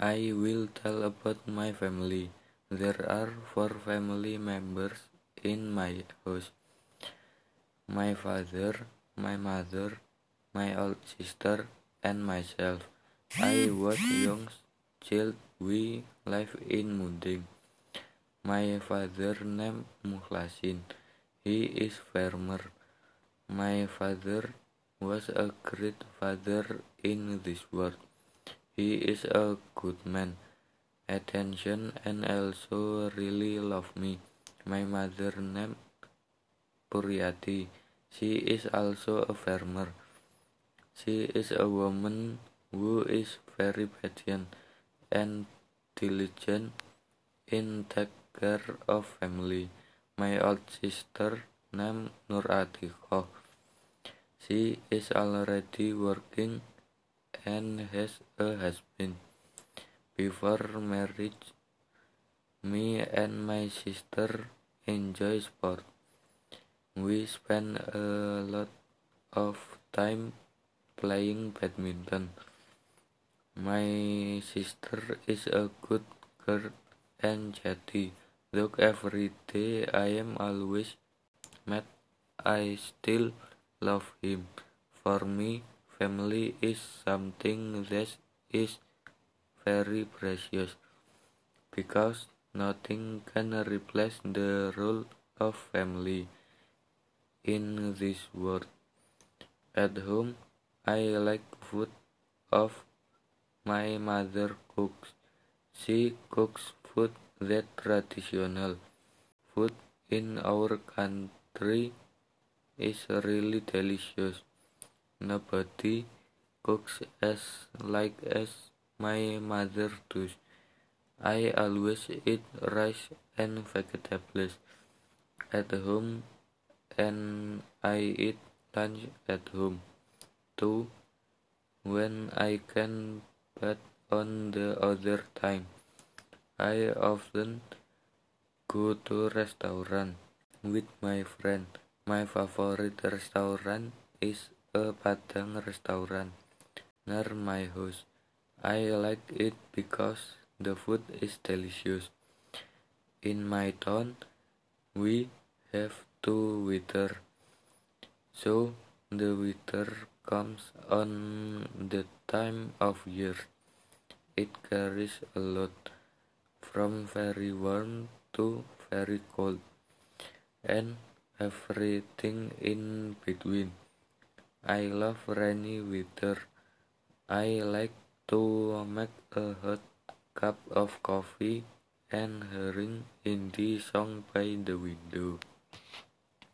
I will tell about my family. There are four family members in my house. My father, my mother, my old sister, and myself. I was young child. We live in Munding. My father named Mukhlasin. He is farmer. My father was a great father in this world. He is a good man, attention, and also really love me. My mother named Puryati. She is also a farmer. She is a woman who is very patient and diligent in take care of family. My old sister named Nur. She is already working and has a husband. Before marriage, me and my sister enjoy sport. We spend a lot of time playing badminton. My sister is a good girl and chatty. Though every day I am always mad, I still love him. For me, family is something that is very precious because nothing can replace the role of family in this world. At home, I like food of my mother cooks. She cooks food that traditional. Food in our country is really delicious. Nobody cooks as like as my mother does. I always eat rice and vegetables at home and I eat lunch at home too when I can but on the other time I often go to restaurant with my friend my favorite restaurant is a Padang restaurant near my house. I like it because the food is delicious. In my town, we have two winter, so the winter comes on the time of year. It carries a lot, from very warm to very cold, and everything in between. I love rainy weather. I like to make a hot cup of coffee and hearing indie song by the window.